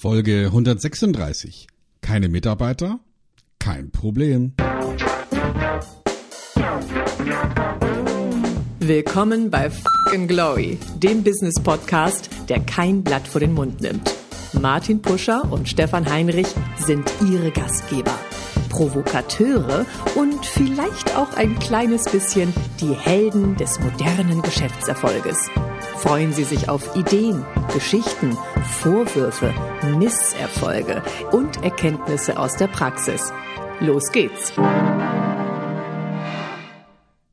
Folge 136. Keine Mitarbeiter? Kein Problem. Willkommen bei Fucking Glory, dem Business Podcast, der kein Blatt vor den Mund nimmt. Martin Puscher und Stefan Heinrich sind ihre Gastgeber. Provokateure und vielleicht auch ein kleines bisschen die Helden des modernen Geschäftserfolges. Freuen Sie sich auf Ideen, Geschichten, Vorwürfe, Misserfolge und Erkenntnisse aus der Praxis. Los geht's!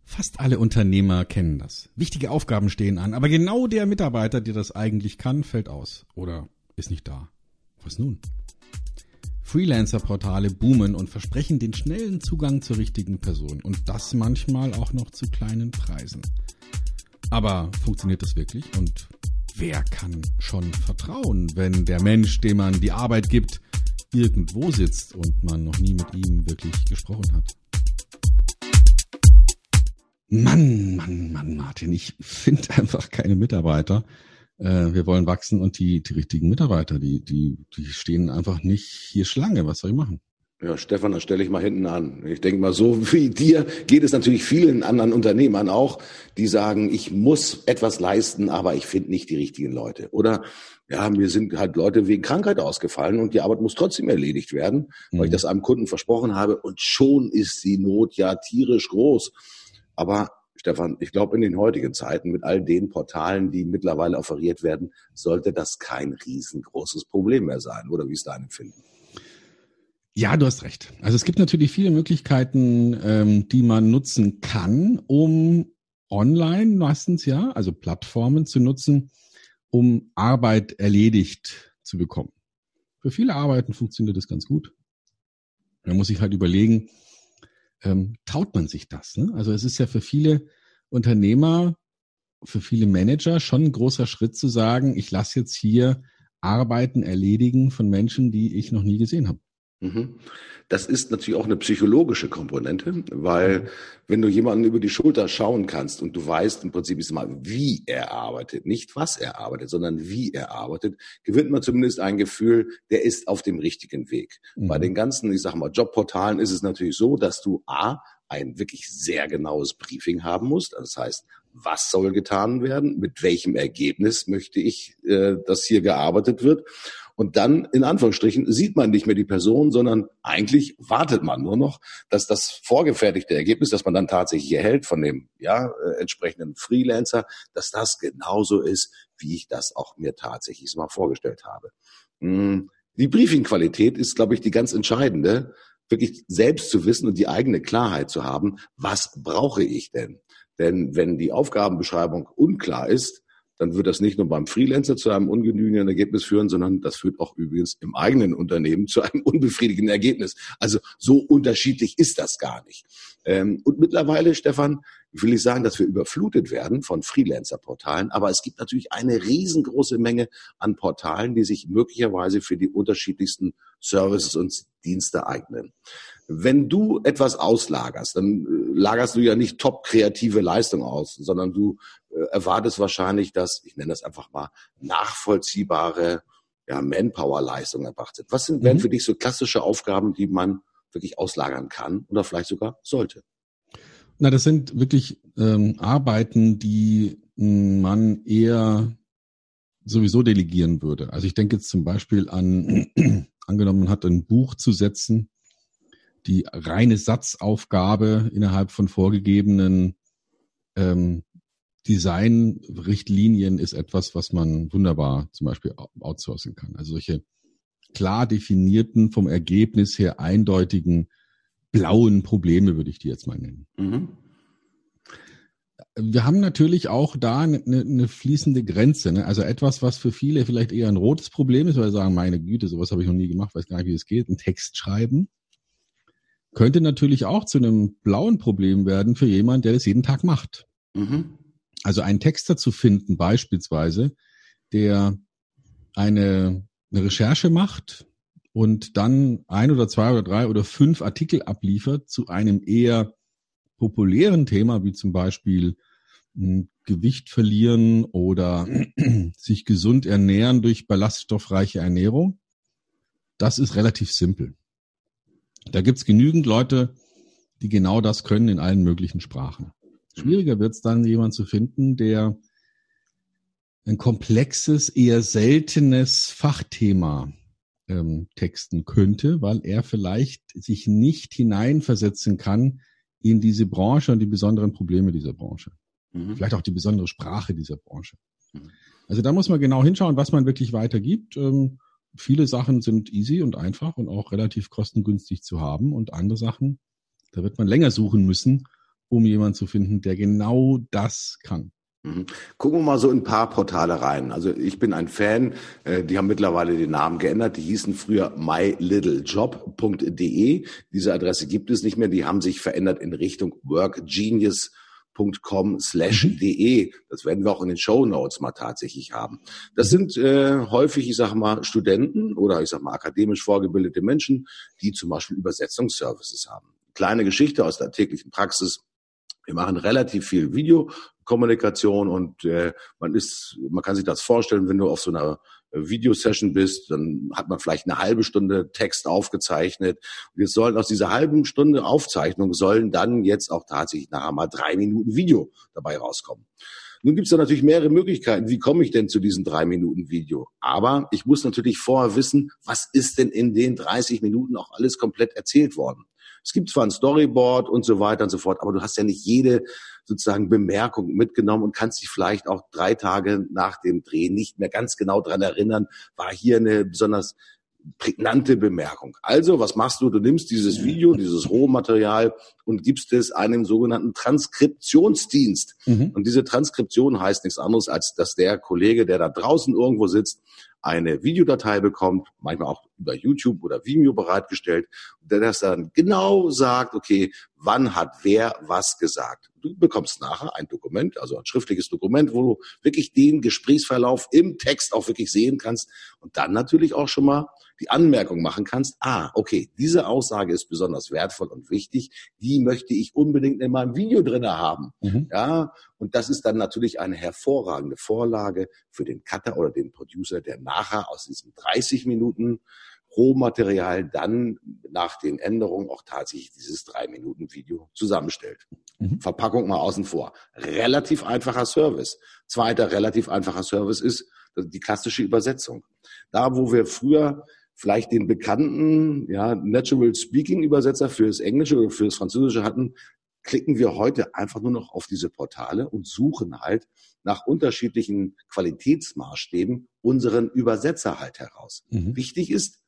Fast alle Unternehmer kennen das. Wichtige Aufgaben stehen an, aber genau der Mitarbeiter, der das eigentlich kann, fällt aus oder ist nicht da. Was nun? Freelancer-Portale boomen und versprechen den schnellen Zugang zur richtigen Person und das manchmal auch noch zu kleinen Preisen. Aber funktioniert das wirklich? Und wer kann schon vertrauen, wenn der Mensch, dem man die Arbeit gibt, irgendwo sitzt und man noch nie mit ihm wirklich gesprochen hat? Mann, Mann, Mann, Martin, ich finde einfach keine Mitarbeiter. Äh, wir wollen wachsen und die, die richtigen Mitarbeiter, die, die, die stehen einfach nicht hier Schlange. Was soll ich machen? Ja, Stefan, das stelle ich mal hinten an. Ich denke mal, so wie dir geht es natürlich vielen anderen Unternehmern auch, die sagen, ich muss etwas leisten, aber ich finde nicht die richtigen Leute. Oder ja, mir sind halt Leute wegen Krankheit ausgefallen und die Arbeit muss trotzdem erledigt werden, weil ich mhm. das einem Kunden versprochen habe. Und schon ist die Not ja tierisch groß. Aber Stefan, ich glaube, in den heutigen Zeiten mit all den Portalen, die mittlerweile offeriert werden, sollte das kein riesengroßes Problem mehr sein. Oder wie ist dein Empfinden? Ja, du hast recht. Also es gibt natürlich viele Möglichkeiten, ähm, die man nutzen kann, um online meistens ja, also Plattformen zu nutzen, um Arbeit erledigt zu bekommen. Für viele Arbeiten funktioniert das ganz gut. Man muss sich halt überlegen, ähm, traut man sich das? Ne? Also es ist ja für viele Unternehmer, für viele Manager schon ein großer Schritt zu sagen, ich lasse jetzt hier Arbeiten erledigen von Menschen, die ich noch nie gesehen habe. Mhm. Das ist natürlich auch eine psychologische Komponente, weil wenn du jemanden über die Schulter schauen kannst und du weißt im Prinzip ist mal, wie er arbeitet, nicht was er arbeitet, sondern wie er arbeitet, gewinnt man zumindest ein Gefühl, der ist auf dem richtigen Weg. Mhm. Bei den ganzen, ich sag mal, Jobportalen ist es natürlich so, dass du A, ein wirklich sehr genaues Briefing haben musst. Das heißt, was soll getan werden? Mit welchem Ergebnis möchte ich, äh, dass hier gearbeitet wird? Und dann, in Anführungsstrichen, sieht man nicht mehr die Person, sondern eigentlich wartet man nur noch, dass das vorgefertigte Ergebnis, das man dann tatsächlich erhält von dem ja, äh, entsprechenden Freelancer, dass das genauso ist, wie ich das auch mir tatsächlich mal vorgestellt habe. Hm, die Briefingqualität ist, glaube ich, die ganz entscheidende, wirklich selbst zu wissen und die eigene Klarheit zu haben, was brauche ich denn? Denn wenn die Aufgabenbeschreibung unklar ist, dann wird das nicht nur beim Freelancer zu einem ungenügenden Ergebnis führen, sondern das führt auch übrigens im eigenen Unternehmen zu einem unbefriedigenden Ergebnis. Also so unterschiedlich ist das gar nicht. Ähm, und mittlerweile, Stefan, will ich sagen, dass wir überflutet werden von Freelancer-Portalen, aber es gibt natürlich eine riesengroße Menge an Portalen, die sich möglicherweise für die unterschiedlichsten Services und Dienste eignen. Wenn du etwas auslagerst, dann äh, lagerst du ja nicht top kreative Leistung aus, sondern du äh, erwartest wahrscheinlich, dass, ich nenne das einfach mal, nachvollziehbare ja, Manpower-Leistung erbracht sind. Was sind, mhm. wären für dich so klassische Aufgaben, die man wirklich auslagern kann oder vielleicht sogar sollte? Na, das sind wirklich ähm, Arbeiten, die man eher sowieso delegieren würde. Also ich denke jetzt zum Beispiel an, angenommen, man hat ein Buch zu setzen, die reine Satzaufgabe innerhalb von vorgegebenen ähm, Designrichtlinien ist etwas, was man wunderbar zum Beispiel outsourcen kann. Also solche klar definierten, vom Ergebnis her eindeutigen blauen Probleme würde ich die jetzt mal nennen. Mhm. Wir haben natürlich auch da eine, eine fließende Grenze. Ne? Also etwas, was für viele vielleicht eher ein rotes Problem ist, weil sie sagen, meine Güte, sowas habe ich noch nie gemacht, weiß gar nicht, wie es geht, einen Text schreiben könnte natürlich auch zu einem blauen Problem werden für jemanden, der das jeden Tag macht. Mhm. Also einen Texter zu finden, beispielsweise, der eine, eine Recherche macht und dann ein oder zwei oder drei oder fünf Artikel abliefert zu einem eher populären Thema, wie zum Beispiel hm, Gewicht verlieren oder sich gesund ernähren durch ballaststoffreiche Ernährung, das ist relativ simpel. Da gibt's genügend Leute, die genau das können in allen möglichen Sprachen. Schwieriger wird's dann, jemand zu finden, der ein komplexes, eher seltenes Fachthema ähm, texten könnte, weil er vielleicht sich nicht hineinversetzen kann in diese Branche und die besonderen Probleme dieser Branche. Mhm. Vielleicht auch die besondere Sprache dieser Branche. Mhm. Also da muss man genau hinschauen, was man wirklich weitergibt. Ähm, viele Sachen sind easy und einfach und auch relativ kostengünstig zu haben und andere Sachen, da wird man länger suchen müssen, um jemanden zu finden, der genau das kann. Mhm. Gucken wir mal so in ein paar Portale rein. Also ich bin ein Fan, äh, die haben mittlerweile den Namen geändert. Die hießen früher mylittlejob.de. Diese Adresse gibt es nicht mehr. Die haben sich verändert in Richtung workgenius.com slash mhm. de. Das werden wir auch in den Show Notes mal tatsächlich haben. Das sind äh, häufig, ich sage mal, Studenten oder ich sage mal akademisch vorgebildete Menschen, die zum Beispiel Übersetzungsservices haben. Kleine Geschichte aus der täglichen Praxis. Wir machen relativ viel Videokommunikation und äh, man ist, man kann sich das vorstellen, wenn du auf so einer Videosession bist, dann hat man vielleicht eine halbe Stunde Text aufgezeichnet. Und jetzt sollen aus dieser halben Stunde Aufzeichnung sollen dann jetzt auch tatsächlich nachher mal drei Minuten Video dabei rauskommen. Nun gibt es da natürlich mehrere Möglichkeiten. Wie komme ich denn zu diesen drei Minuten Video? Aber ich muss natürlich vorher wissen, was ist denn in den 30 Minuten auch alles komplett erzählt worden? Es gibt zwar ein Storyboard und so weiter und so fort, aber du hast ja nicht jede sozusagen Bemerkung mitgenommen und kannst dich vielleicht auch drei Tage nach dem Dreh nicht mehr ganz genau dran erinnern, war hier eine besonders prägnante Bemerkung. Also, was machst du? Du nimmst dieses Video, dieses Rohmaterial und gibst es einem sogenannten Transkriptionsdienst. Mhm. Und diese Transkription heißt nichts anderes, als dass der Kollege, der da draußen irgendwo sitzt, eine Videodatei bekommt, manchmal auch über YouTube oder Vimeo bereitgestellt, der das dann genau sagt, okay, wann hat wer was gesagt. Du bekommst nachher ein Dokument, also ein schriftliches Dokument, wo du wirklich den Gesprächsverlauf im Text auch wirklich sehen kannst und dann natürlich auch schon mal die Anmerkung machen kannst, ah, okay, diese Aussage ist besonders wertvoll und wichtig, die möchte ich unbedingt in meinem Video drinne haben. Mhm. Ja, und das ist dann natürlich eine hervorragende Vorlage für den Cutter oder den Producer, der nachher aus diesen 30 Minuten Rohmaterial dann nach den Änderungen auch tatsächlich dieses drei Minuten Video zusammenstellt. Mhm. Verpackung mal außen vor. Relativ einfacher Service. Zweiter relativ einfacher Service ist die klassische Übersetzung. Da, wo wir früher vielleicht den bekannten ja, Natural Speaking Übersetzer fürs Englische oder fürs Französische hatten, klicken wir heute einfach nur noch auf diese Portale und suchen halt nach unterschiedlichen Qualitätsmaßstäben unseren Übersetzer halt heraus. Mhm. Wichtig ist,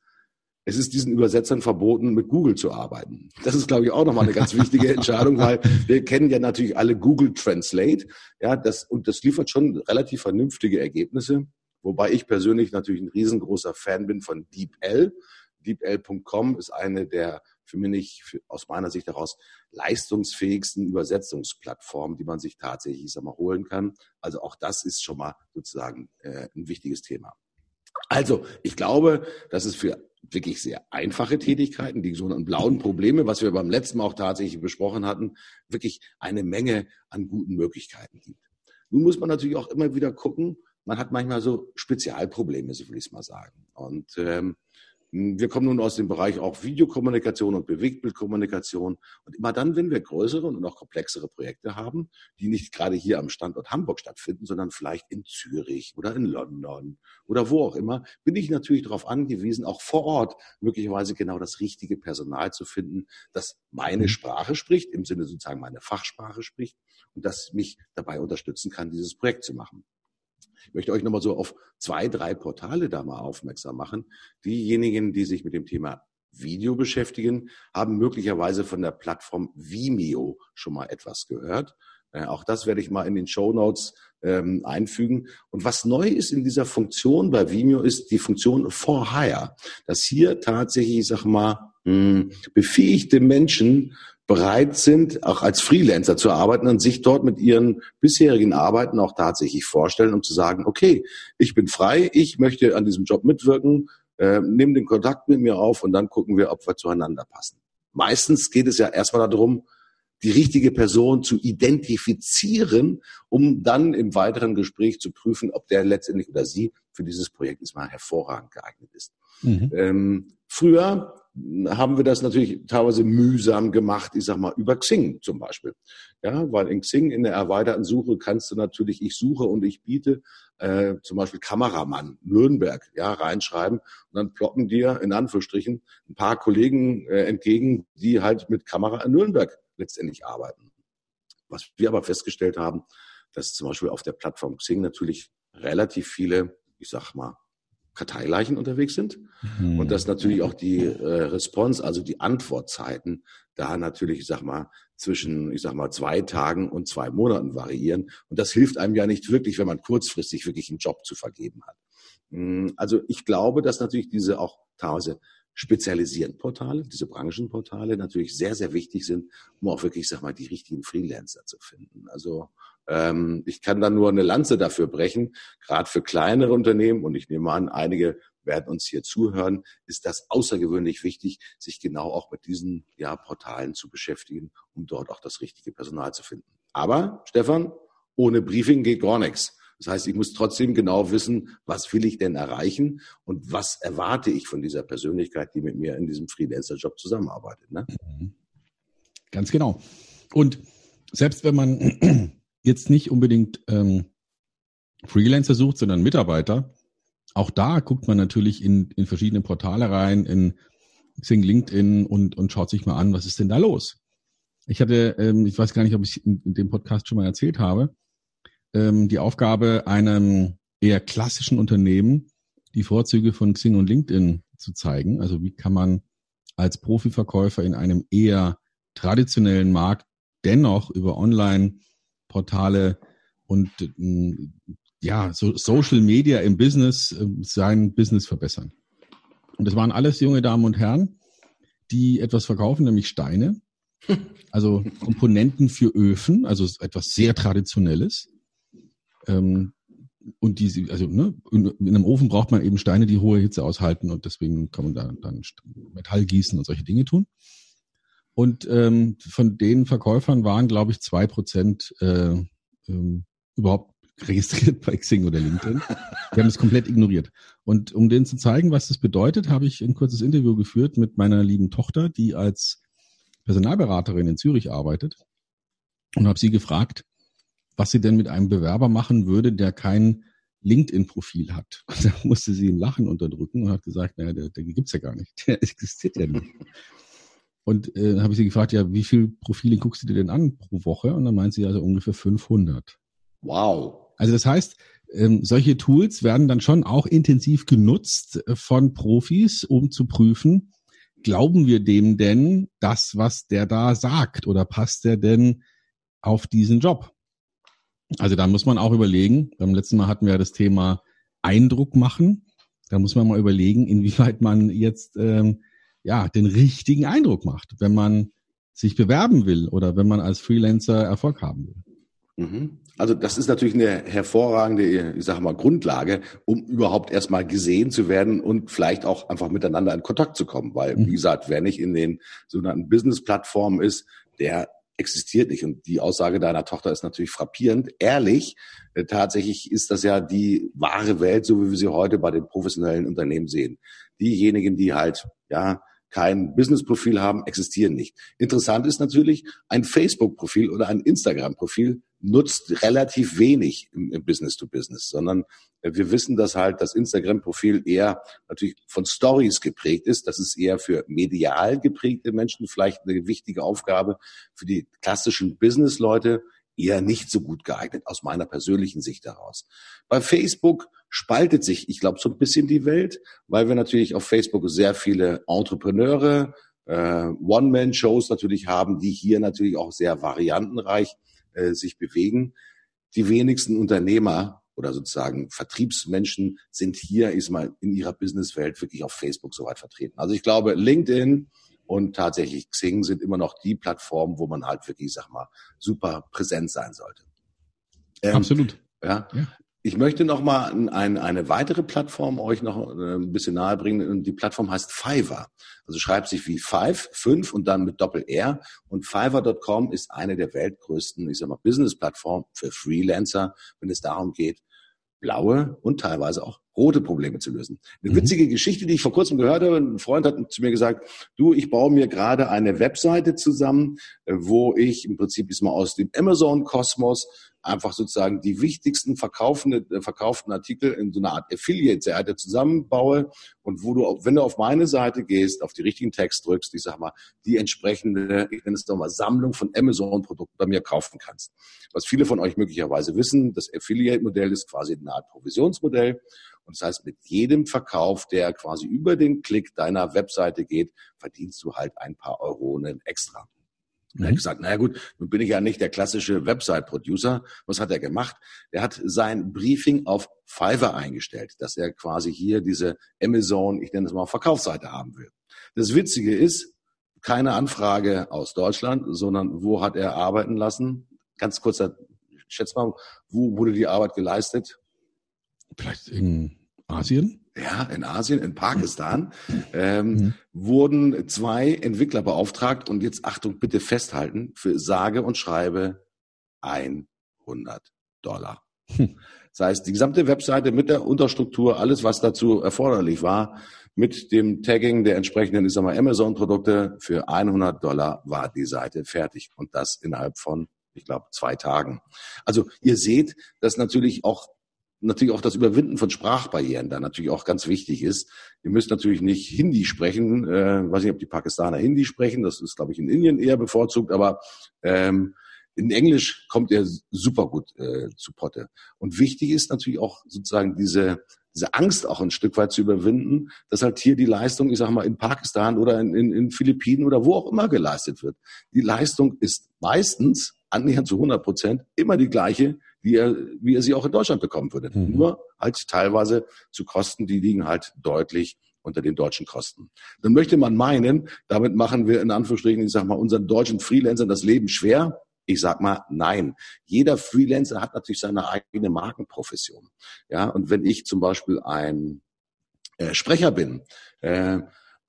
es ist diesen Übersetzern verboten, mit Google zu arbeiten. Das ist, glaube ich, auch nochmal eine ganz wichtige Entscheidung, weil wir kennen ja natürlich alle Google Translate. Ja, das, und das liefert schon relativ vernünftige Ergebnisse. Wobei ich persönlich natürlich ein riesengroßer Fan bin von DeepL. DeepL.com ist eine der für mich für, aus meiner Sicht heraus leistungsfähigsten Übersetzungsplattformen, die man sich tatsächlich ich sag mal, holen kann. Also auch das ist schon mal sozusagen äh, ein wichtiges Thema. Also ich glaube, dass es für wirklich sehr einfache Tätigkeiten, die sogenannten blauen Probleme, was wir beim letzten Mal auch tatsächlich besprochen hatten, wirklich eine Menge an guten Möglichkeiten gibt. Nun muss man natürlich auch immer wieder gucken, man hat manchmal so Spezialprobleme, so will ich es mal sagen. Und ähm, wir kommen nun aus dem Bereich auch Videokommunikation und Bewegtbildkommunikation. Und immer dann, wenn wir größere und auch komplexere Projekte haben, die nicht gerade hier am Standort Hamburg stattfinden, sondern vielleicht in Zürich oder in London oder wo auch immer, bin ich natürlich darauf angewiesen, auch vor Ort möglicherweise genau das richtige Personal zu finden, das meine mhm. Sprache spricht, im Sinne sozusagen meine Fachsprache spricht und das mich dabei unterstützen kann, dieses Projekt zu machen. Ich möchte euch nochmal so auf zwei, drei Portale da mal aufmerksam machen. Diejenigen, die sich mit dem Thema Video beschäftigen, haben möglicherweise von der Plattform Vimeo schon mal etwas gehört. Äh, auch das werde ich mal in den Show Notes ähm, einfügen. Und was neu ist in dieser Funktion bei Vimeo ist die Funktion For Hire, dass hier tatsächlich, ich sag mal, hm, befähigte Menschen bereit sind, auch als Freelancer zu arbeiten und sich dort mit ihren bisherigen Arbeiten auch tatsächlich vorstellen, um zu sagen, okay, ich bin frei, ich möchte an diesem Job mitwirken, äh, nimm den Kontakt mit mir auf und dann gucken wir, ob wir zueinander passen. Meistens geht es ja erstmal darum, die richtige Person zu identifizieren, um dann im weiteren Gespräch zu prüfen, ob der letztendlich oder sie für dieses Projekt erstmal hervorragend geeignet ist. Mhm. Ähm, Früher haben wir das natürlich teilweise mühsam gemacht, ich sag mal, über Xing zum Beispiel. Ja, weil in Xing in der erweiterten Suche kannst du natürlich, ich suche und ich biete, äh, zum Beispiel Kameramann Nürnberg, ja, reinschreiben und dann ploppen dir in Anführungsstrichen ein paar Kollegen äh, entgegen, die halt mit Kamera in Nürnberg letztendlich arbeiten. Was wir aber festgestellt haben, dass zum Beispiel auf der Plattform Xing natürlich relativ viele, ich sag mal, Karteileichen unterwegs sind mhm. und dass natürlich auch die äh, Response, also die Antwortzeiten, da natürlich, ich sag mal, zwischen, ich sag mal, zwei Tagen und zwei Monaten variieren. Und das hilft einem ja nicht wirklich, wenn man kurzfristig wirklich einen Job zu vergeben hat. Hm, also ich glaube, dass natürlich diese auch teilweise spezialisierten Portale, diese Branchenportale natürlich sehr, sehr wichtig sind, um auch wirklich, sag mal, die richtigen Freelancer zu finden. Also ich kann da nur eine Lanze dafür brechen, gerade für kleinere Unternehmen, und ich nehme an, einige werden uns hier zuhören, ist das außergewöhnlich wichtig, sich genau auch mit diesen ja, Portalen zu beschäftigen, um dort auch das richtige Personal zu finden. Aber, Stefan, ohne Briefing geht gar nichts. Das heißt, ich muss trotzdem genau wissen, was will ich denn erreichen und was erwarte ich von dieser Persönlichkeit, die mit mir in diesem Freelancer-Job zusammenarbeitet. Ne? Mhm. Ganz genau. Und selbst wenn man jetzt nicht unbedingt ähm, Freelancer sucht, sondern Mitarbeiter, auch da guckt man natürlich in, in verschiedene Portale rein, in Xing, LinkedIn und, und schaut sich mal an, was ist denn da los? Ich hatte, ähm, ich weiß gar nicht, ob ich in, in dem Podcast schon mal erzählt habe, ähm, die Aufgabe, einem eher klassischen Unternehmen die Vorzüge von Xing und LinkedIn zu zeigen. Also wie kann man als Profiverkäufer in einem eher traditionellen Markt dennoch über Online-Portale und ähm, ja, so Social Media im Business äh, sein Business verbessern. Und das waren alles junge Damen und Herren, die etwas verkaufen, nämlich Steine, also Komponenten für Öfen, also etwas sehr Traditionelles. Ähm, und die, also ne, in, in, einem Ofen braucht man eben Steine, die hohe Hitze aushalten und deswegen kann man da dann Metall gießen und solche Dinge tun. Und ähm, von den Verkäufern waren, glaube ich, zwei Prozent äh, ähm, überhaupt registriert bei Xing oder LinkedIn. Die haben es komplett ignoriert. Und um denen zu zeigen, was das bedeutet, habe ich ein kurzes Interview geführt mit meiner lieben Tochter, die als Personalberaterin in Zürich arbeitet und habe sie gefragt, was sie denn mit einem Bewerber machen würde, der kein LinkedIn-Profil hat. Und da musste sie ein Lachen unterdrücken und hat gesagt, naja, der, der gibt's ja gar nicht. Der existiert ja nicht. Und äh, habe ich sie gefragt, ja, wie viele Profile guckst du dir denn an pro Woche? Und dann meint sie also ungefähr 500. Wow. Also das heißt, ähm, solche Tools werden dann schon auch intensiv genutzt äh, von Profis, um zu prüfen, glauben wir dem denn das, was der da sagt oder passt der denn auf diesen Job? Also da muss man auch überlegen, beim letzten Mal hatten wir ja das Thema Eindruck machen. Da muss man mal überlegen, inwieweit man jetzt ähm, ja den richtigen Eindruck macht, wenn man sich bewerben will oder wenn man als Freelancer Erfolg haben will. Mhm. Also das ist natürlich eine hervorragende, ich sage mal, Grundlage, um überhaupt erstmal gesehen zu werden und vielleicht auch einfach miteinander in Kontakt zu kommen. Weil, mhm. wie gesagt, wer nicht in den sogenannten Business-Plattformen ist, der existiert nicht. Und die Aussage deiner Tochter ist natürlich frappierend. Ehrlich, äh, tatsächlich ist das ja die wahre Welt, so wie wir sie heute bei den professionellen Unternehmen sehen. Diejenigen, die halt, ja, kein Business-Profil haben, existieren nicht. Interessant ist natürlich, ein Facebook-Profil oder ein Instagram-Profil nutzt relativ wenig im, im Business-to-Business, sondern äh, wir wissen, dass halt das Instagram-Profil eher natürlich von Stories geprägt ist. Das ist eher für medial geprägte Menschen vielleicht eine wichtige Aufgabe. Für die klassischen Business-Leute eher nicht so gut geeignet, aus meiner persönlichen Sicht heraus. Bei Facebook spaltet sich, ich glaube, so ein bisschen die Welt, weil wir natürlich auf Facebook sehr viele Entrepreneure, äh, One-Man-Shows natürlich haben, die hier natürlich auch sehr variantenreich äh, sich bewegen. Die wenigsten Unternehmer oder sozusagen Vertriebsmenschen sind hier, ist mal in ihrer Businesswelt wirklich auf Facebook soweit vertreten. Also ich glaube, LinkedIn und tatsächlich Xing sind immer noch die Plattformen, wo man halt wirklich, sag mal, super präsent sein sollte. Ähm, Absolut. Ja. ja. Ich möchte noch mal ein, eine weitere Plattform euch noch äh, ein bisschen nahebringen. Und die Plattform heißt Fiverr. Also schreibt sich wie Five, fünf und dann mit Doppel R. Und Fiverr.com ist eine der weltgrößten, ich sag mal, Business-Plattformen für Freelancer, wenn es darum geht, blaue und teilweise auch rote Probleme zu lösen. Eine mhm. witzige Geschichte, die ich vor kurzem gehört habe. Ein Freund hat zu mir gesagt, du, ich baue mir gerade eine Webseite zusammen, äh, wo ich im Prinzip diesmal aus dem Amazon-Kosmos einfach sozusagen die wichtigsten verkaufende, äh, verkauften Artikel in so einer Art Affiliate-Seite zusammenbaue und wo du, wenn du auf meine Seite gehst, auf die richtigen Text drückst, ich sag mal, die entsprechende, ich nenne es nochmal, Sammlung von Amazon-Produkten bei mir kaufen kannst. Was viele von euch möglicherweise wissen, das Affiliate-Modell ist quasi eine Art Provisionsmodell. Und das heißt, mit jedem Verkauf, der quasi über den Klick deiner Webseite geht, verdienst du halt ein paar Euronen extra. Er hat mhm. gesagt, naja gut, nun bin ich ja nicht der klassische Website-Producer. Was hat er gemacht? Er hat sein Briefing auf Fiverr eingestellt, dass er quasi hier diese Amazon, ich nenne es mal, Verkaufsseite haben will. Das Witzige ist, keine Anfrage aus Deutschland, sondern wo hat er arbeiten lassen? Ganz kurzer, schätz mal, wo wurde die Arbeit geleistet? Vielleicht in Asien? Ja, in Asien, in Pakistan, ähm, mhm. wurden zwei Entwickler beauftragt und jetzt Achtung, bitte festhalten, für sage und schreibe 100 Dollar. Hm. Das heißt, die gesamte Webseite mit der Unterstruktur, alles, was dazu erforderlich war, mit dem Tagging der entsprechenden, ich sag mal, Amazon-Produkte für 100 Dollar war die Seite fertig und das innerhalb von, ich glaube, zwei Tagen. Also ihr seht, dass natürlich auch natürlich auch das Überwinden von Sprachbarrieren da natürlich auch ganz wichtig ist. Ihr müsst natürlich nicht Hindi sprechen. Äh, weiß nicht, ob die Pakistaner Hindi sprechen. Das ist, glaube ich, in Indien eher bevorzugt. Aber ähm, in Englisch kommt er super gut äh, zu Potte. Und wichtig ist natürlich auch sozusagen diese diese Angst auch ein Stück weit zu überwinden, dass halt hier die Leistung, ich sage mal, in Pakistan oder in, in, in Philippinen oder wo auch immer geleistet wird. Die Leistung ist meistens annähernd zu 100 Prozent immer die gleiche, wie er, wie er sie auch in Deutschland bekommen würde. Mhm. Nur halt teilweise zu Kosten, die liegen halt deutlich unter den deutschen Kosten. Dann möchte man meinen, damit machen wir in Anführungsstrichen, ich sag mal, unseren deutschen Freelancern das Leben schwer. Ich sag mal, nein. Jeder Freelancer hat natürlich seine eigene Markenprofession. Ja, und wenn ich zum Beispiel ein äh, Sprecher bin, äh,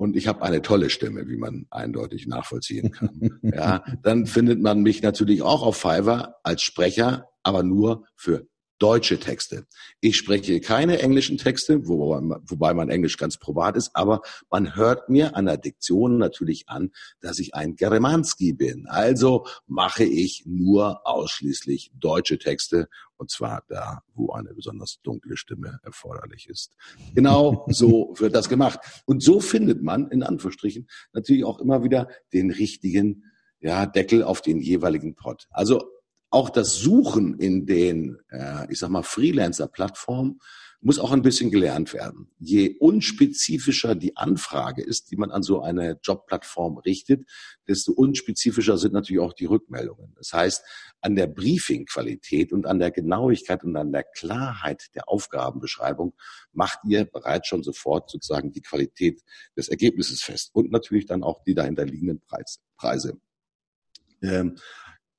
und ich habe eine tolle Stimme, wie man eindeutig nachvollziehen kann. ja, dann findet man mich natürlich auch auf Fiverr als Sprecher, aber nur für deutsche Texte. Ich spreche keine englischen Texte, wobei, wobei mein Englisch ganz probat ist, aber man hört mir an der Diktion natürlich an, dass ich ein Geremanski bin. Also mache ich nur ausschließlich deutsche Texte und zwar da, wo eine besonders dunkle Stimme erforderlich ist. Genau so wird das gemacht. Und so findet man in Anführungsstrichen natürlich auch immer wieder den richtigen ja, Deckel auf den jeweiligen Pot. Also auch das Suchen in den, äh, ich sag mal, Freelancer-Plattformen muss auch ein bisschen gelernt werden. Je unspezifischer die Anfrage ist, die man an so eine Jobplattform richtet, desto unspezifischer sind natürlich auch die Rückmeldungen. Das heißt, an der Briefing-Qualität und an der Genauigkeit und an der Klarheit der Aufgabenbeschreibung macht ihr bereits schon sofort sozusagen die Qualität des Ergebnisses fest und natürlich dann auch die dahinterliegenden Preise. Ähm,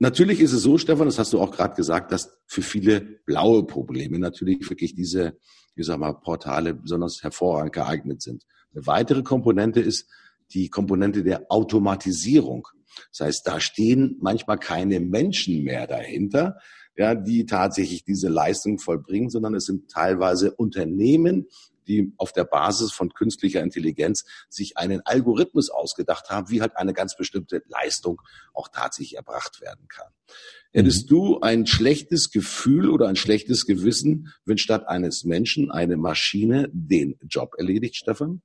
Natürlich ist es so, Stefan, das hast du auch gerade gesagt, dass für viele blaue Probleme natürlich wirklich diese, ich sag mal, Portale besonders hervorragend geeignet sind. Eine weitere Komponente ist die Komponente der Automatisierung. Das heißt, da stehen manchmal keine Menschen mehr dahinter, ja, die tatsächlich diese Leistung vollbringen, sondern es sind teilweise Unternehmen, die auf der Basis von künstlicher Intelligenz sich einen Algorithmus ausgedacht haben, wie halt eine ganz bestimmte Leistung auch tatsächlich erbracht werden kann. Hättest mhm. du ein schlechtes Gefühl oder ein schlechtes Gewissen, wenn statt eines Menschen eine Maschine den Job erledigt, Stefan?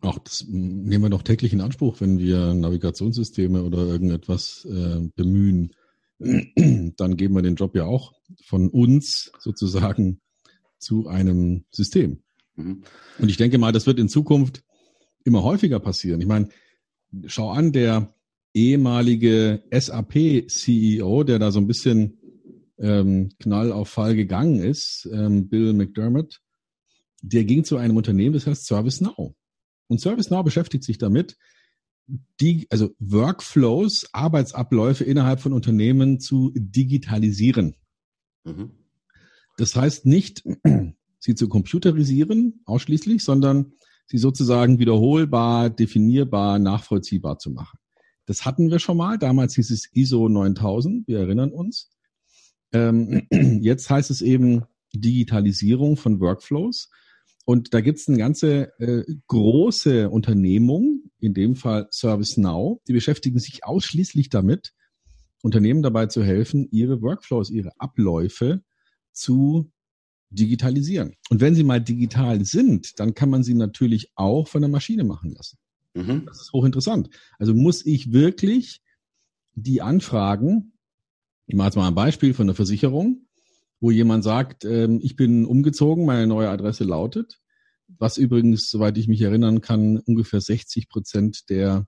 Auch das nehmen wir doch täglich in Anspruch, wenn wir Navigationssysteme oder irgendetwas äh, bemühen. Dann geben wir den Job ja auch von uns sozusagen zu einem System. Mhm. Und ich denke mal, das wird in Zukunft immer häufiger passieren. Ich meine, schau an, der ehemalige SAP-CEO, der da so ein bisschen ähm, Knall auf Fall gegangen ist, ähm, Bill McDermott, der ging zu einem Unternehmen, das heißt ServiceNow. Und ServiceNow beschäftigt sich damit, die, also Workflows, Arbeitsabläufe innerhalb von Unternehmen zu digitalisieren. Mhm. Das heißt nicht, sie zu computerisieren ausschließlich, sondern sie sozusagen wiederholbar, definierbar, nachvollziehbar zu machen. Das hatten wir schon mal. Damals hieß es ISO 9000. Wir erinnern uns. Ähm, jetzt heißt es eben Digitalisierung von Workflows. Und da gibt es eine ganze äh, große Unternehmung, in dem Fall ServiceNow, die beschäftigen sich ausschließlich damit, Unternehmen dabei zu helfen, ihre Workflows, ihre Abläufe zu digitalisieren. Und wenn sie mal digital sind, dann kann man sie natürlich auch von der Maschine machen lassen. Mhm. Das ist hochinteressant. Also muss ich wirklich die Anfragen, ich mache jetzt mal ein Beispiel von der Versicherung, wo jemand sagt, ähm, ich bin umgezogen, meine neue Adresse lautet, was übrigens, soweit ich mich erinnern kann, ungefähr 60 Prozent der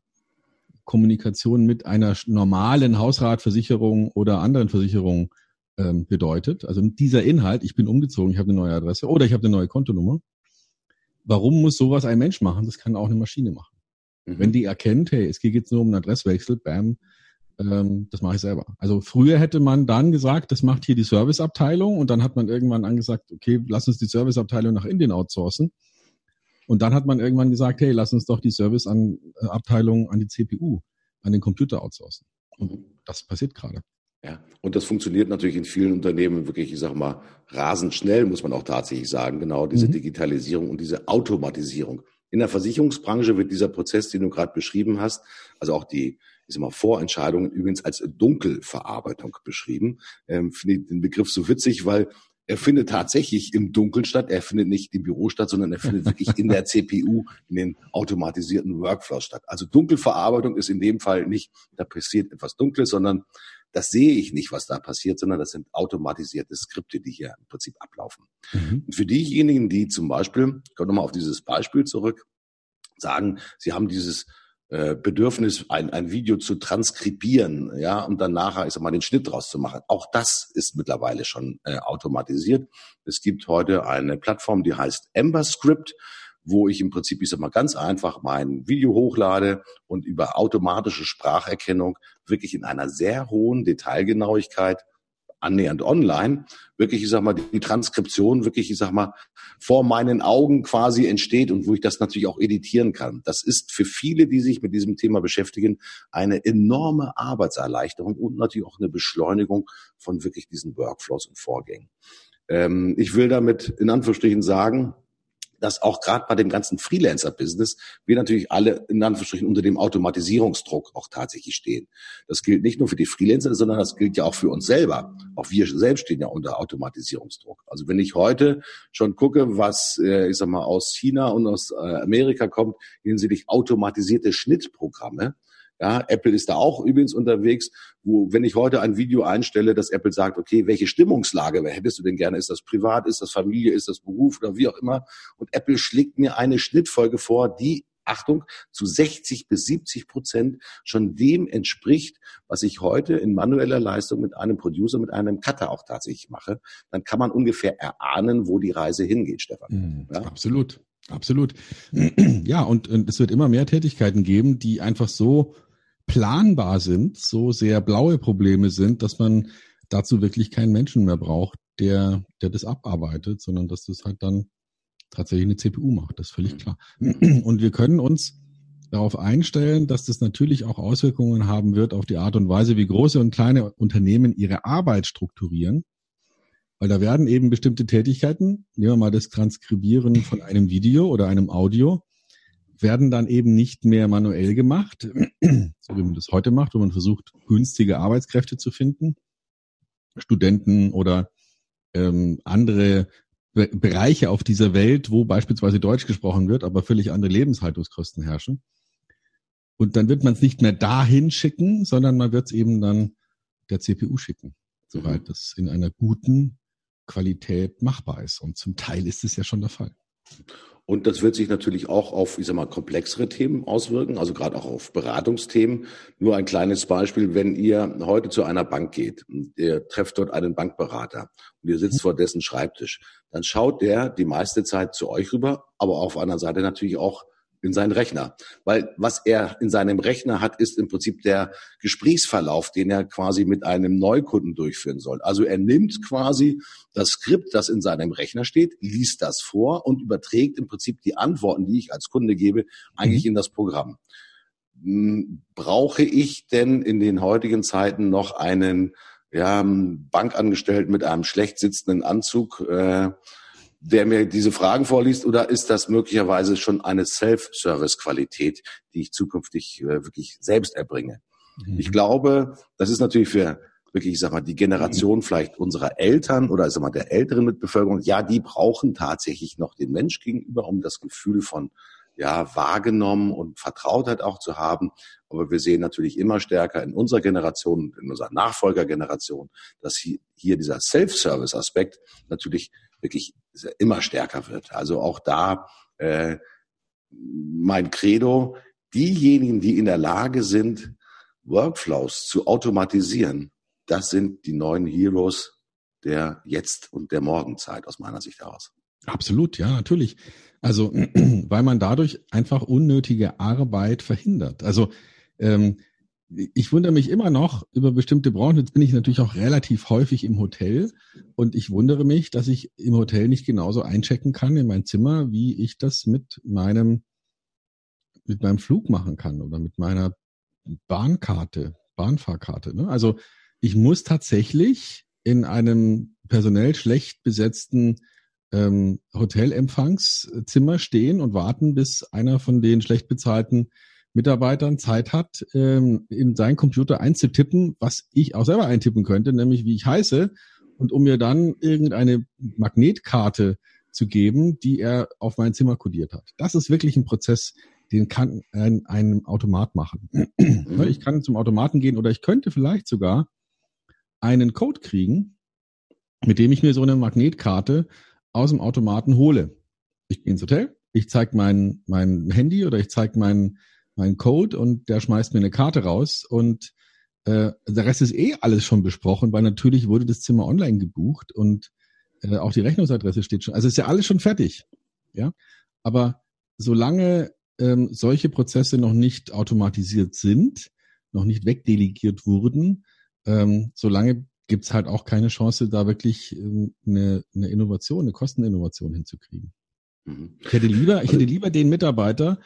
Kommunikation mit einer normalen Hausratversicherung oder anderen Versicherung ähm, bedeutet. Also dieser Inhalt, ich bin umgezogen, ich habe eine neue Adresse oder ich habe eine neue Kontonummer. Warum muss sowas ein Mensch machen? Das kann auch eine Maschine machen. Mhm. Wenn die erkennt, hey, es geht jetzt nur um einen Adresswechsel, bam, ähm, das mache ich selber. Also früher hätte man dann gesagt, das macht hier die Serviceabteilung und dann hat man irgendwann angesagt, okay, lass uns die Serviceabteilung nach Indien outsourcen. Und dann hat man irgendwann gesagt, hey, lass uns doch die Serviceabteilung an die CPU, an den Computer outsourcen. Und das passiert gerade. Ja, und das funktioniert natürlich in vielen Unternehmen wirklich, ich sag mal, rasend schnell, muss man auch tatsächlich sagen, genau diese mhm. Digitalisierung und diese Automatisierung. In der Versicherungsbranche wird dieser Prozess, den du gerade beschrieben hast, also auch die ich sag mal, Vorentscheidungen übrigens als Dunkelverarbeitung beschrieben. Ähm, Finde ich den Begriff so witzig, weil er findet tatsächlich im Dunkeln statt. Er findet nicht im Büro statt, sondern er findet wirklich in der CPU, in den automatisierten Workflows statt. Also Dunkelverarbeitung ist in dem Fall nicht, da passiert etwas Dunkles, sondern das sehe ich nicht, was da passiert, sondern das sind automatisierte Skripte, die hier im Prinzip ablaufen. Mhm. Und für diejenigen, die zum Beispiel, ich komme nochmal auf dieses Beispiel zurück, sagen, sie haben dieses äh, Bedürfnis, ein, ein Video zu transkribieren, ja, und dann nachher, ich sag mal, den Schnitt draus zu machen. Auch das ist mittlerweile schon äh, automatisiert. Es gibt heute eine Plattform, die heißt Ember Script, wo ich im Prinzip, ich sag mal, ganz einfach mein Video hochlade und über automatische Spracherkennung wirklich in einer sehr hohen Detailgenauigkeit annähernd online, wirklich, ich sag mal, die Transkription wirklich, ich sag mal, vor meinen Augen quasi entsteht und wo ich das natürlich auch editieren kann. Das ist für viele, die sich mit diesem Thema beschäftigen, eine enorme Arbeitserleichterung und natürlich auch eine Beschleunigung von wirklich diesen Workflows und Vorgängen. Ähm, ich will damit in Anführungsstrichen sagen, dass auch gerade bei dem ganzen Freelancer-Business wir natürlich alle in Anführungsstrichen unter dem Automatisierungsdruck auch tatsächlich stehen. Das gilt nicht nur für die Freelancer, sondern das gilt ja auch für uns selber. Auch wir selbst stehen ja unter Automatisierungsdruck. Also wenn ich heute schon gucke, was äh, ich sag mal aus China und aus äh, Amerika kommt hinsichtlich automatisierte Schnittprogramme, ja, Apple ist da auch übrigens unterwegs, wo, wenn ich heute ein Video einstelle, dass Apple sagt, okay, welche Stimmungslage hättest du denn gerne? Ist das privat? Ist das Familie? Ist das Beruf oder wie auch immer? Und Apple schlägt mir eine Schnittfolge vor, die Achtung, zu 60 bis 70 Prozent schon dem entspricht, was ich heute in manueller Leistung mit einem Producer, mit einem Cutter auch tatsächlich mache, dann kann man ungefähr erahnen, wo die Reise hingeht, Stefan. Mhm, ja? Absolut. Absolut. Ja, und, und es wird immer mehr Tätigkeiten geben, die einfach so planbar sind, so sehr blaue Probleme sind, dass man dazu wirklich keinen Menschen mehr braucht, der, der das abarbeitet, sondern dass das halt dann tatsächlich eine CPU macht. Das ist völlig klar. Und wir können uns darauf einstellen, dass das natürlich auch Auswirkungen haben wird auf die Art und Weise, wie große und kleine Unternehmen ihre Arbeit strukturieren. Weil da werden eben bestimmte Tätigkeiten, nehmen wir mal das Transkribieren von einem Video oder einem Audio, werden dann eben nicht mehr manuell gemacht, so wie man das heute macht, wo man versucht, günstige Arbeitskräfte zu finden, Studenten oder ähm, andere Be Bereiche auf dieser Welt, wo beispielsweise Deutsch gesprochen wird, aber völlig andere Lebenshaltungskosten herrschen. Und dann wird man es nicht mehr dahin schicken, sondern man wird es eben dann der CPU schicken, soweit mhm. das in einer guten Qualität machbar ist. Und zum Teil ist es ja schon der Fall. Und das wird sich natürlich auch auf, ich sag mal, komplexere Themen auswirken, also gerade auch auf Beratungsthemen. Nur ein kleines Beispiel, wenn ihr heute zu einer Bank geht, ihr trefft dort einen Bankberater und ihr sitzt vor dessen Schreibtisch, dann schaut der die meiste Zeit zu euch rüber, aber auf der anderen Seite natürlich auch in seinen Rechner. Weil was er in seinem Rechner hat, ist im Prinzip der Gesprächsverlauf, den er quasi mit einem Neukunden durchführen soll. Also er nimmt quasi das Skript, das in seinem Rechner steht, liest das vor und überträgt im Prinzip die Antworten, die ich als Kunde gebe, eigentlich mhm. in das Programm. Hm, brauche ich denn in den heutigen Zeiten noch einen ja, Bankangestellten mit einem schlecht sitzenden Anzug, äh, der mir diese Fragen vorliest, oder ist das möglicherweise schon eine Self-Service-Qualität, die ich zukünftig äh, wirklich selbst erbringe? Mhm. Ich glaube, das ist natürlich für wirklich, ich sag mal, die Generation vielleicht unserer Eltern oder ich sag mal der älteren Mitbevölkerung, ja, die brauchen tatsächlich noch den Mensch gegenüber, um das Gefühl von ja, wahrgenommen und Vertrautheit auch zu haben. Aber wir sehen natürlich immer stärker in unserer Generation, in unserer Nachfolgergeneration, dass hier, hier dieser Self-Service-Aspekt natürlich wirklich immer stärker wird. Also auch da äh, mein Credo, diejenigen, die in der Lage sind, Workflows zu automatisieren, das sind die neuen Heroes der Jetzt- und der Morgenzeit aus meiner Sicht heraus. Absolut, ja, natürlich. Also, weil man dadurch einfach unnötige Arbeit verhindert. Also, ähm, ich wundere mich immer noch über bestimmte Branchen. Jetzt bin ich natürlich auch relativ häufig im Hotel und ich wundere mich, dass ich im Hotel nicht genauso einchecken kann in mein Zimmer, wie ich das mit meinem, mit meinem Flug machen kann oder mit meiner Bahnkarte, Bahnfahrkarte. Ne? Also ich muss tatsächlich in einem personell schlecht besetzten ähm, Hotelempfangszimmer stehen und warten, bis einer von den schlecht bezahlten Mitarbeitern Zeit hat, ähm, in seinen Computer einzutippen, was ich auch selber eintippen könnte, nämlich wie ich heiße, und um mir dann irgendeine Magnetkarte zu geben, die er auf mein Zimmer kodiert hat. Das ist wirklich ein Prozess, den kann ein, ein Automat machen. Mhm. Ich kann zum Automaten gehen oder ich könnte vielleicht sogar einen Code kriegen, mit dem ich mir so eine Magnetkarte aus dem Automaten hole. Ich gehe ins Hotel, ich zeige mein, mein Handy oder ich zeige meinen mein Code und der schmeißt mir eine Karte raus und äh, der Rest ist eh alles schon besprochen, weil natürlich wurde das Zimmer online gebucht und äh, auch die Rechnungsadresse steht schon. Also ist ja alles schon fertig. Ja, aber solange ähm, solche Prozesse noch nicht automatisiert sind, noch nicht wegdelegiert wurden, ähm, solange gibt's halt auch keine Chance, da wirklich ähm, eine, eine Innovation, eine Kosteninnovation hinzukriegen. Mhm. Ich hätte lieber, ich hätte lieber den Mitarbeiter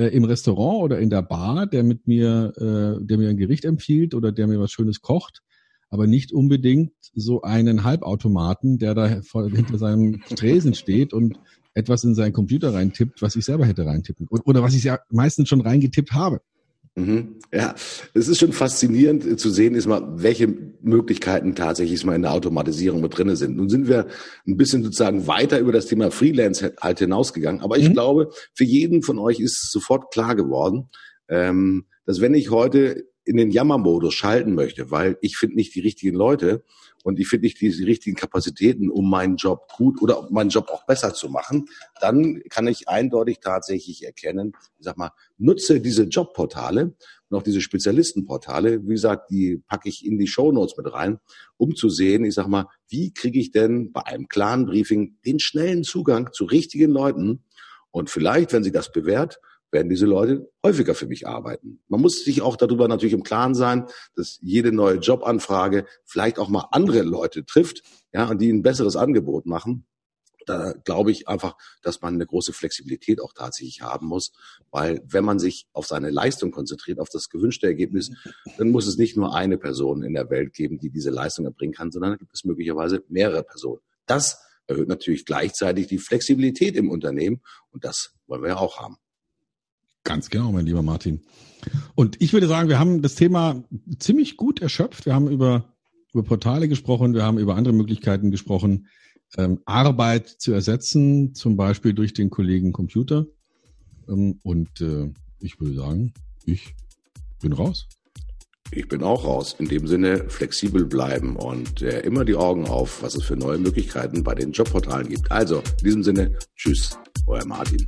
äh, im Restaurant oder in der Bar, der mit mir, äh, der mir ein Gericht empfiehlt oder der mir was Schönes kocht, aber nicht unbedingt so einen Halbautomaten, der da vor, hinter seinem Tresen steht und etwas in seinen Computer reintippt, was ich selber hätte reintippen oder was ich ja meistens schon reingetippt habe. Mhm. Ja, es ist schon faszinierend äh, zu sehen, ist mal, welche Möglichkeiten tatsächlich mal in der Automatisierung mit drinne sind. Nun sind wir ein bisschen sozusagen weiter über das Thema Freelance halt hinausgegangen, aber ich mhm. glaube, für jeden von euch ist sofort klar geworden, ähm, dass wenn ich heute in den Jammermodus schalten möchte, weil ich finde nicht die richtigen Leute und ich finde nicht die richtigen Kapazitäten, um meinen Job gut oder meinen Job auch besser zu machen, dann kann ich eindeutig tatsächlich erkennen, ich sag mal, nutze diese Jobportale und auch diese Spezialistenportale, wie gesagt, die packe ich in die Show Notes mit rein, um zu sehen, ich sag mal, wie kriege ich denn bei einem klaren Briefing den schnellen Zugang zu richtigen Leuten? Und vielleicht, wenn sie das bewährt, werden diese Leute häufiger für mich arbeiten. Man muss sich auch darüber natürlich im Klaren sein, dass jede neue Jobanfrage vielleicht auch mal andere Leute trifft, ja, und die ein besseres Angebot machen. Da glaube ich einfach, dass man eine große Flexibilität auch tatsächlich haben muss, weil wenn man sich auf seine Leistung konzentriert, auf das gewünschte Ergebnis, dann muss es nicht nur eine Person in der Welt geben, die diese Leistung erbringen kann, sondern gibt es möglicherweise mehrere Personen. Das erhöht natürlich gleichzeitig die Flexibilität im Unternehmen und das wollen wir ja auch haben. Ganz genau, mein lieber Martin. Und ich würde sagen, wir haben das Thema ziemlich gut erschöpft. Wir haben über, über Portale gesprochen, wir haben über andere Möglichkeiten gesprochen, ähm, Arbeit zu ersetzen, zum Beispiel durch den Kollegen Computer. Ähm, und äh, ich würde sagen, ich bin raus. Ich bin auch raus. In dem Sinne flexibel bleiben und äh, immer die Augen auf, was es für neue Möglichkeiten bei den Jobportalen gibt. Also, in diesem Sinne, tschüss, euer Martin.